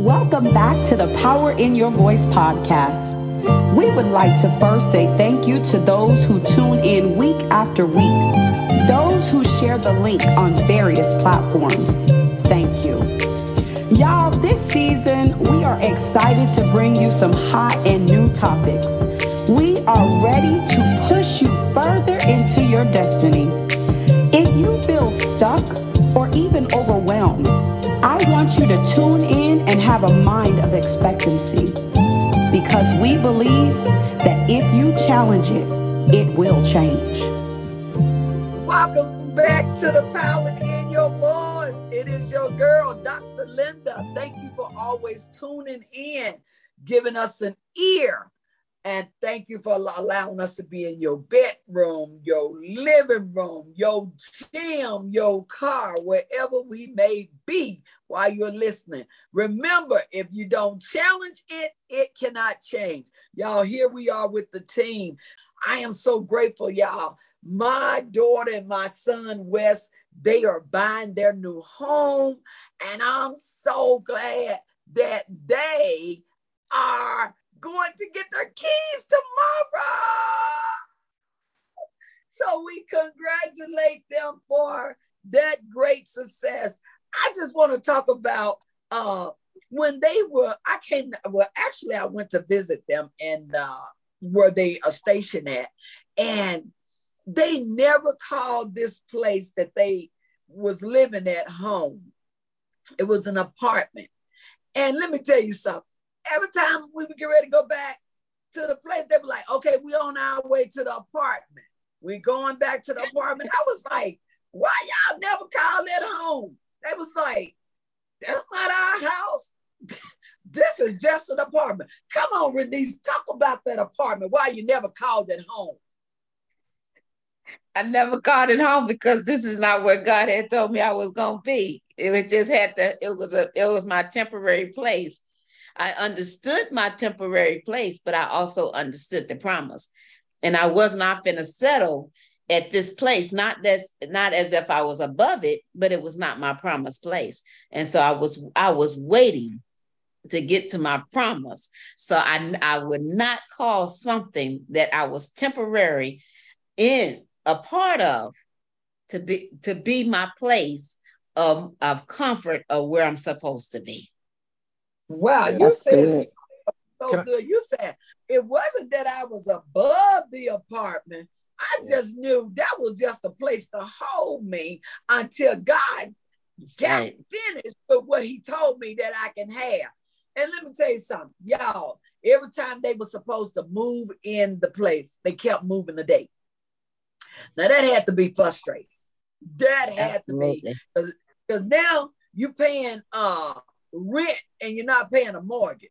Welcome back to the Power in Your Voice podcast. We would like to first say thank you to those who tune in week after week, those who share the link on various platforms. Thank you. Y'all, this season we are excited to bring you some hot and new topics. We are ready to push you further into your destiny. If you feel stuck or even overwhelmed, want you to tune in and have a mind of expectancy because we believe that if you challenge it, it will change. Welcome back to the Power in Your Voice. It is your girl, Dr. Linda. Thank you for always tuning in, giving us an ear and thank you for allowing us to be in your bedroom, your living room, your gym, your car, wherever we may be while you're listening. Remember, if you don't challenge it, it cannot change. Y'all, here we are with the team. I am so grateful, y'all. My daughter and my son, Wes, they are buying their new home. And I'm so glad that they are going to get their keys tomorrow. So we congratulate them for that great success. I just want to talk about uh, when they were, I came, well, actually, I went to visit them and uh, where they are stationed at. And they never called this place that they was living at home. It was an apartment. And let me tell you something every time we would get ready to go back to the place, they were like, okay, we on our way to the apartment. We going back to the apartment. I was like, why y'all never call it home? They was like, that's not our house. this is just an apartment. Come on, Renee, talk about that apartment. Why you never called it home? I never called it home because this is not where God had told me I was gonna be. It just had to, it was a it was my temporary place. I understood my temporary place, but I also understood the promise. And I was not going to settle at this place, not as not as if I was above it, but it was not my promised place. And so I was I was waiting to get to my promise. So I I would not call something that I was temporary in a part of to be to be my place of, of comfort of where I'm supposed to be. Wow, yeah, you said so Can good. I, you said it wasn't that I was above the apartment. I yeah. just knew that was just a place to hold me until God got right. finished with what He told me that I can have. And let me tell you something, y'all. Every time they were supposed to move in the place, they kept moving the date. Now that had to be frustrating. That had Absolutely. to be because now you're paying uh rent and you're not paying a mortgage.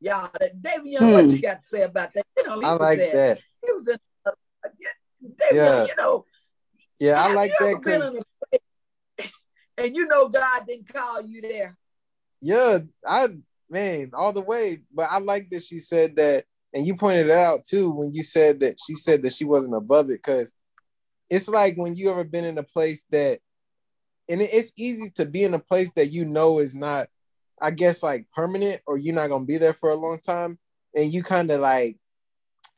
Y'all, David Young, hmm. what you got to say about that? You know, I like at, that. He was in, uh, David yeah. Young, you know. Yeah, I like that because. And you know, God didn't call you there. Yeah, I man, all the way. But I like that she said that, and you pointed it out too when you said that she said that she wasn't above it because it's like when you ever been in a place that and it's easy to be in a place that you know is not, I guess, like permanent or you're not gonna be there for a long time, and you kind of like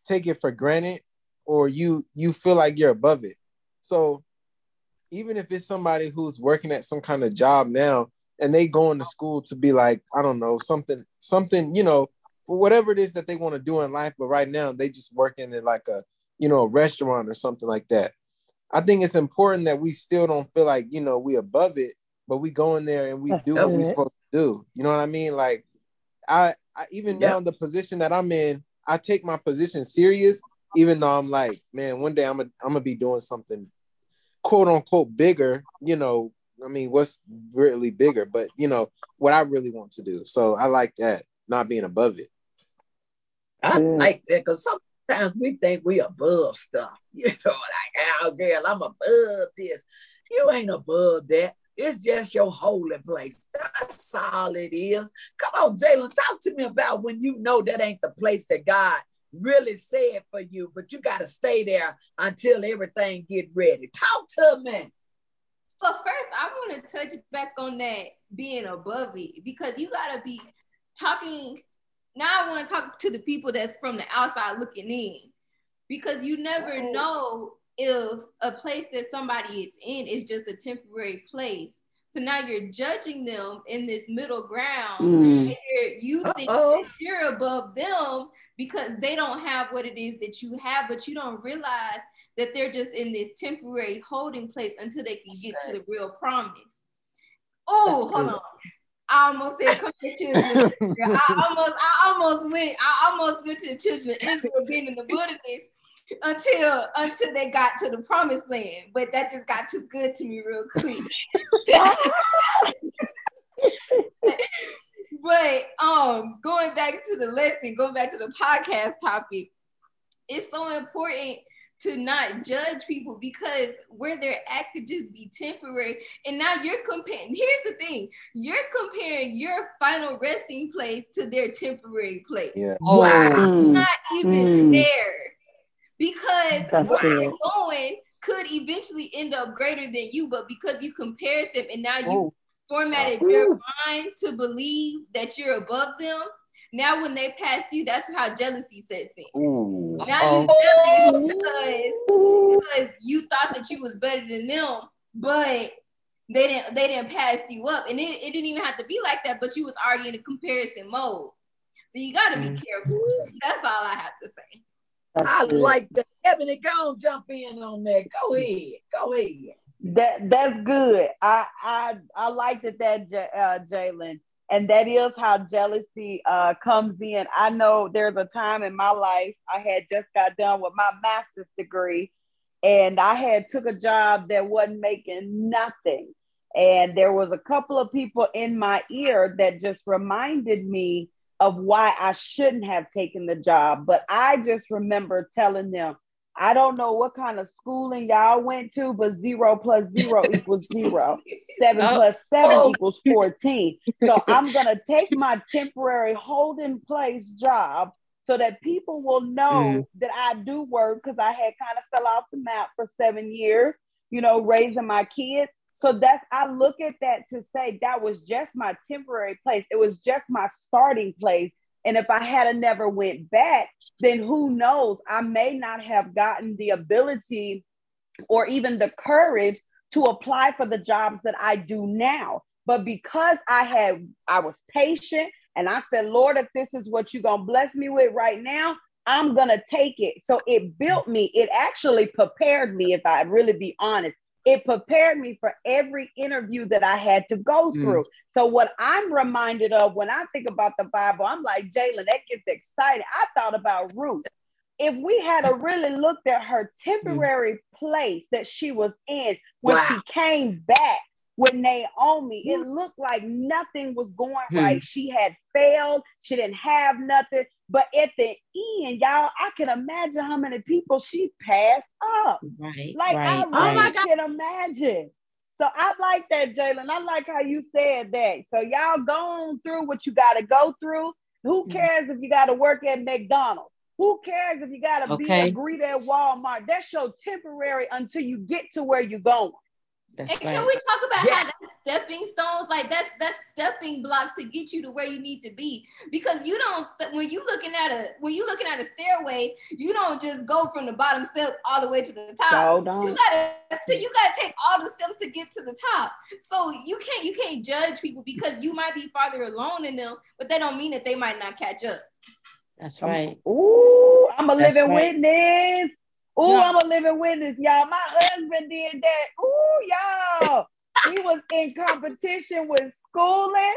take it for granted, or you you feel like you're above it. So even if it's somebody who's working at some kind of job now and they going to school to be like, I don't know, something, something, you know, for whatever it is that they want to do in life, but right now they just working in like a, you know, a restaurant or something like that. I think it's important that we still don't feel like you know we above it, but we go in there and we do what we're supposed to do. You know what I mean? Like I, I even now in the position that I'm in, I take my position serious, even though I'm like, man, one day I'm gonna I'm gonna be doing something quote unquote bigger. You know, I mean, what's really bigger? But you know what I really want to do. So I like that, not being above it. I like that because Sometimes we think we above stuff. You know, like, oh girl, I'm above this. You ain't above that. It's just your holy place. That's all it is. Come on, Jalen, talk to me about when you know that ain't the place that God really said for you, but you got to stay there until everything get ready. Talk to me. So first, I want to touch back on that being above it because you gotta be talking. Now I want to talk to the people that's from the outside looking in because you never know if a place that somebody is in is just a temporary place. So now you're judging them in this middle ground, Mm. and you're, you think that you're above them because they don't have what it is that you have, but you don't realize that they're just in this temporary holding place until they can That's get to the real promise. Oh, hold good. on. I almost said come to children. I almost, I almost went, I almost went to the children of Israel being in the wilderness until until they got to the promised land. But that just got too good to me real quick. but um going back to the lesson, going back to the podcast topic, it's so important to not judge people because where they're at could just be temporary. And now you're comparing, here's the thing, you're comparing your final resting place to their temporary place. Yeah. Wow. Mm. Not even Mm. there. Because That's where it. you're going could eventually end up greater than you, but because you compared them and now you Oh, formatted your mind to believe that you're above them. Now, when they pass you, that's how jealousy sets in. ooh. Now you jealous because, because you thought that you was better than them, but they didn't they didn't pass you up, and it, it didn't even have to be like that. But you was already in a comparison mode, so you got to be Mm. careful. That's all I have to say. I like that. Ebony, go on, jump in on that. Go ahead. Go ahead. That that's good. I I I liked it that uh, Jalen, and that is how jealousy uh, comes in. I know there's a time in my life I had just got done with my master's degree, and I had took a job that wasn't making nothing, and there was a couple of people in my ear that just reminded me of why I shouldn't have taken the job. But I just remember telling them. I don't know what kind of schooling y'all went to, but zero plus zero equals zero. Seven Oh. plus seven Oh. equals 14. So I'm going to take my temporary holding place job so that people will know mm. that I do work because I had kind of fell off the map for seven years, you know, raising my kids. So that's, I look at that to say that was just my temporary place. It was just my starting place. And if I had never went back, then who knows? I may not have gotten the ability or even the courage to apply for the jobs that I do now. But because I had, I was patient and I said, Lord, if this is what you're to bless me with right now, I'm to take it. So it built me. It actually prepared me, if I really be honest. It prepared me for every interview that I had to go Mm. through. So, what I'm reminded of when I think about the Bible, I'm like, Jalen, that gets excited. I thought about Ruth if we had a really looked at her temporary place that she was in when Wow. she came back with Naomi, it looked like nothing was going Hmm. right. She had failed, she didn't have nothing. But at the end, y'all, I can imagine how many people she passed up. Right. Like I right, Oh my really right. Can imagine. So I like that, Jalen. I like how you said that. So y'all go on through what you got to go through. Who Mhm. cares if you got to work at McDonald's? Who cares if you got to be Okay. a greeter at Walmart? That's your temporary until you get to where you're going. That's And can we talk about Yeah. how that's stepping stones? Like that's that's stepping blocks to get you to where you need to be. Because you don't st- when you looking at a when you looking at a stairway, you don't just go from the bottom step all the way to the top. So You don't. gotta you gotta take all the steps to get to the top. So you can't you can't judge people because you might be farther along in them, but that don't mean that they might not catch up. That's right. Ooh, I'm a That's living right. witness. Ooh, Yeah. I'm a living witness, y'all. My husband did that. Ooh, y'all. He was in competition with schooling.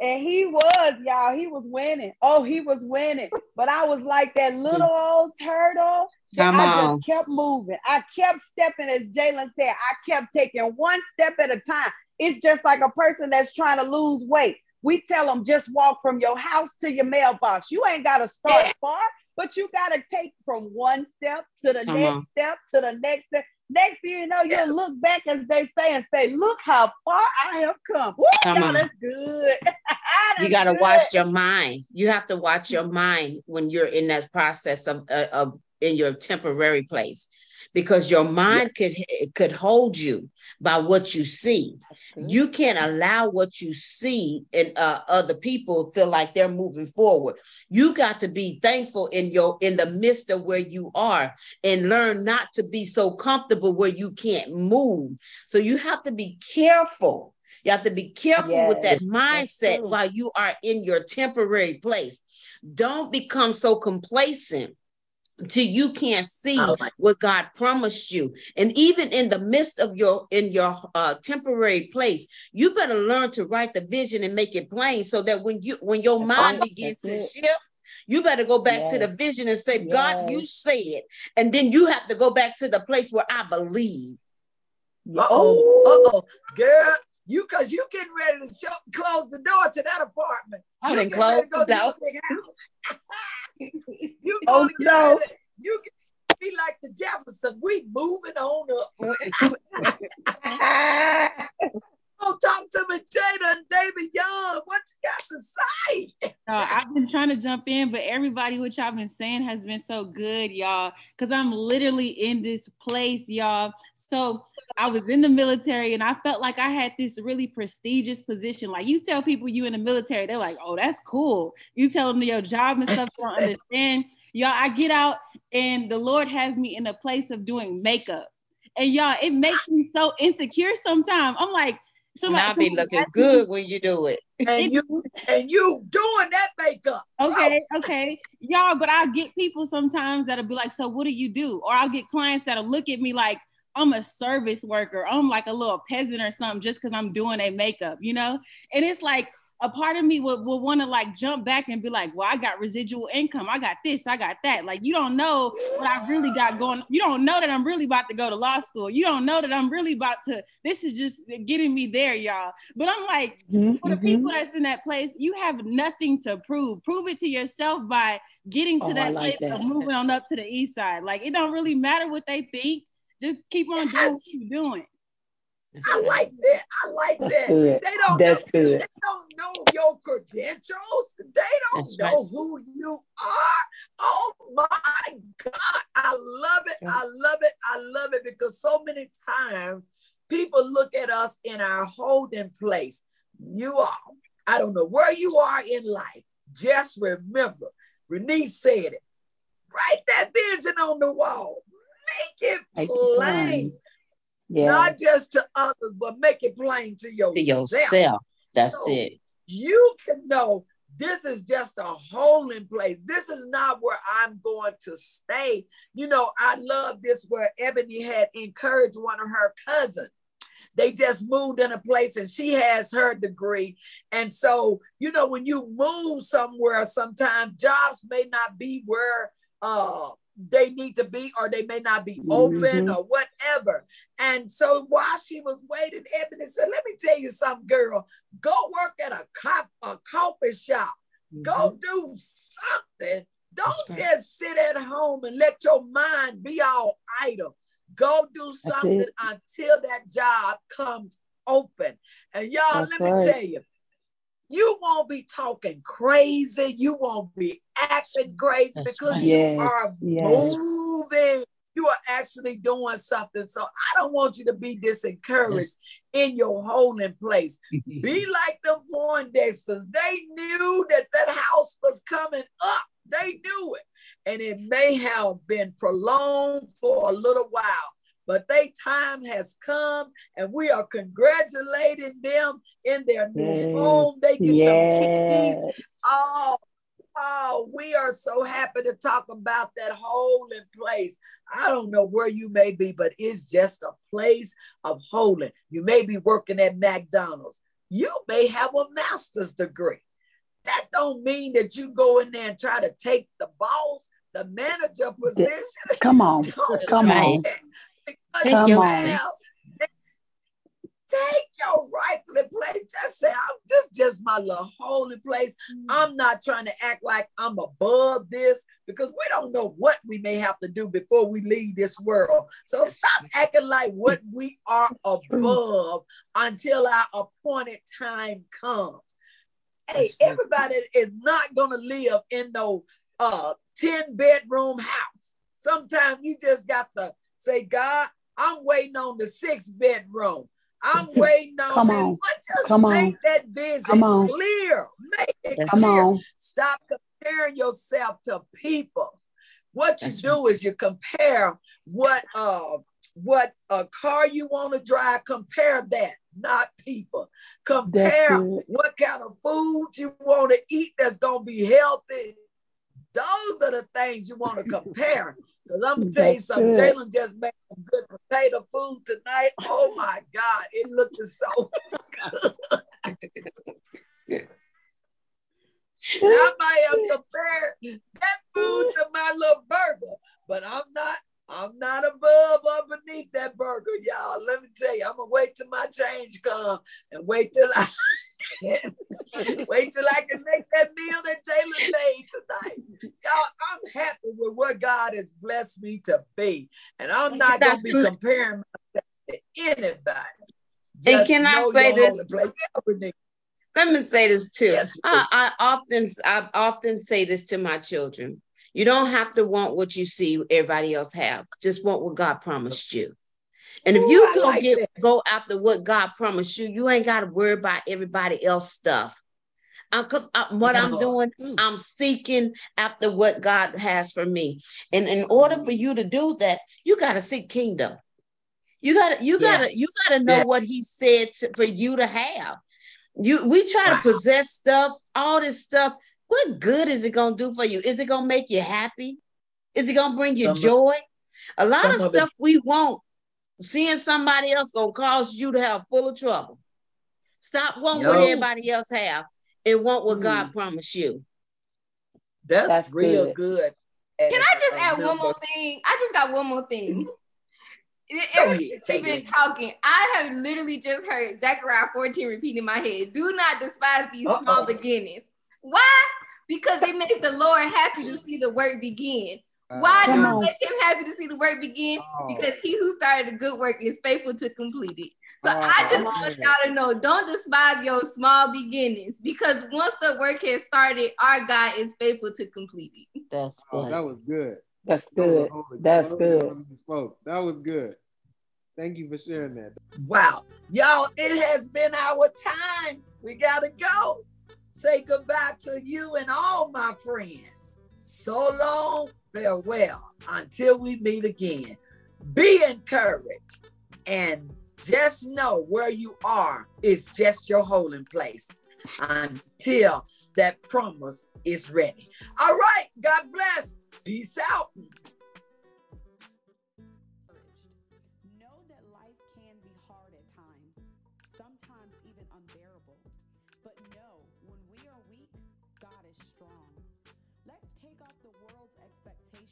And he was, y'all, he was winning. Oh, he was winning. But I was like that little old turtle. that Come I on. just kept moving. I kept stepping, as Jalen said, I kept taking one step at a time. It's just like a person that's trying to lose weight. We tell them just walk from your house to your mailbox. You ain't got to start far, but you got to take from one step to the Come next on. step to the next step. Next thing you know, you'll look back as they say and say, Look how far I have come. Come on. that's good. You got to watch your mind. You have to watch your mind when you're in that process of, uh, of in your temporary place, because your mind could could hold you by what you see. You can't allow what you see and uh, other people feel like they're moving forward. You got to be thankful in your in the midst of where you are and learn not to be so comfortable where you can't move. So you have to be careful. You have to be careful yes, with that mindset while you are in your temporary place. Don't become so complacent till you can't see what God promised you. And even in the midst of your in your uh, temporary place, you better learn to write the vision and make it plain so that when you when your mind begins to shift, you better go back yes. to the vision and say, yes. God, you said, and then you have to go back to the place where I believe. Oh, oh, girl, you cause you getting ready to show, close the door to that apartment. I didn't close the door. you oh no. you be like the Jefferson. We moving on up. oh, talk to me, Jada and David Young. What you got to say? Uh, I've been trying to jump in, but everybody, what y'all been saying has been so good, y'all. Cause I'm literally in this place, y'all. So I was in the military and I felt like I had this really prestigious position. Like you tell people you in the military, they're like, oh, that's cool. You tell them your job and stuff, don't understand. Y'all, I get out and the Lord has me in a place of doing makeup. And y'all, it makes me so insecure sometimes. I'm like, somebody I'll be looking good when you do it. And you and you doing that makeup. Okay, oh. okay. Y'all, but I'll get people sometimes that'll be like, so what do you do? Or I'll get clients that'll look at me like, I'm a service worker. I'm like a little peasant or something just because I'm doing a makeup, you know? And it's like a part of me would, would want to like jump back and be like, well, I got residual income. I got this, I got that. Like, you don't know what I really got going. You don't know that I'm really about to go to law school. You don't know that I'm really about to, this is just getting me there, y'all. But I'm like, mm-hmm. for the people that's in that place, you have nothing to prove. Prove it to yourself by getting to oh, that like place that. of moving that's on up to the east side. Like, it don't really matter what they think just keep on doing what you're doing. I like that. I like that. They don't That's know, good. They don't know your credentials. They don't That's know right. who you are. Oh my God. I love it. I love it. I love it because so many times people look at us in our holding place. You are. I don't know where you are in life. Just remember, Renee said it. Write that vision on the wall make it plain. It yeah. Not just to others, but make it plain to yourself. To yourself. That's so it. You can know this is just a holding place. This is not where I'm going to stay. You know, I love this where Ebony had encouraged one of her cousins. They just moved in a place and she has her degree. And so, you know, when you move somewhere, sometimes jobs may not be where uh they need to be or they may not be open mm-hmm. or whatever. And so while she was waiting, Ebony said, Let me tell you something, girl. Go work at a cop a coffee shop. Mm-hmm. Go do something. Don't right. just sit at home and let your mind be all idle. Go do something until that job comes open. And y'all, let me right. tell you, you won't be talking crazy. You won't be acting crazy That's because right. you yes. are yes. moving. You are actually doing something. So I don't want you to be disencouraged yes. in your holding place. be like the Poindexters. They knew that that house was coming up. They knew it. And it may have been prolonged for a little while but their time has come and we are congratulating them in their new home. They get yes. them keys. Oh, oh, we are so happy to talk about that holding place. I don't know where you may be, but it's just a place of holding. You may be working at McDonald's. You may have a master's degree. That don't mean that you go in there and try to take the boss, the manager position. Come on, come on. Take your place. Take your rightful place. Just say, I'm this just my little holy place. Mm. I'm not trying to act like I'm above this because we don't know what we may have to do before we leave this world. So stop acting like what we are above until our appointed time comes. Hey, everybody is not gonna live in no uh 10 bedroom house. Sometimes you just got to Say, God, I'm waiting on the six bedroom. I'm waiting on Come this. on. But just Come make on. that vision Come on. clear. Make it That's Come clear. on. Stop comparing yourself to people. What you That's do is you compare what uh what a car you want to drive, compare that, not people. Compare what kind of food you want to eat that's gonna be healthy. Those are the things you want to compare. I'm gonna tell you something. Jalen just made some good potato food tonight. Oh my God, it looked so And I might have compared that food to my little burger, but I'm not. I'm not above or beneath that burger, y'all. Let me tell you, I'm gonna wait till my change come and wait till I wait till I can make that meal that Jalen made tonight. Y'all, I'm happy with what God has blessed me to be, and I'm not gonna be comparing myself to anybody. And can I say this? holy place. Yeah, Renee. Let me say this too. Yes, I, I often I often say this to my children. You don't have to want what you see everybody else have. Just want what God promised you. And if you I go like get that. go after what God promised you, you ain't got to worry about everybody else stuff. Because what I'm doing, mm. I'm seeking after what God has for me. And in order for you to do that, you got to seek kingdom. You got to you got to you got to know Yes. what He said to, for you to have. You we try Wow. to possess stuff, all this stuff. What good is it gonna do for you? Is it gonna make you happy? Is it gonna bring you Some joy? A lot of it- stuff we want, seeing somebody else gonna cause you to have full of trouble. Stop wanting what everybody else have and want what Mm. God promised you. That's, That's real good. good. Can I just add one more thing? I just got one more thing. Go Ever ahead, since take you've it. been talking, I have literally just heard Zechariah 14 repeat in my head. Do not despise these Uh-oh. small beginnings. Why? Because it makes the Lord happy to see the work begin. Uh, Why do on. it make him happy to see the work begin? Oh. Because he who started a good work is faithful to complete it. So Oh, I just come want on. y'all to know, don't despise your small beginnings because once the work has started, our God is faithful to complete it. That's Oh, good. that was good. That's That was good. That's good. holy. That was good. Thank you for sharing that. Wow. Y'all, it has been our time. We got to go. Say goodbye to you and all my friends. So long, farewell until we meet again. Be encouraged and just know where you are is just your holding place until that promise is ready. All right. God bless. Peace out.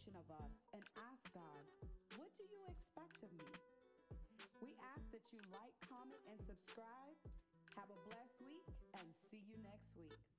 Expectation of us and ask God, what do you expect of me? We ask that you like, comment, and subscribe. Have a blessed week and see you next week.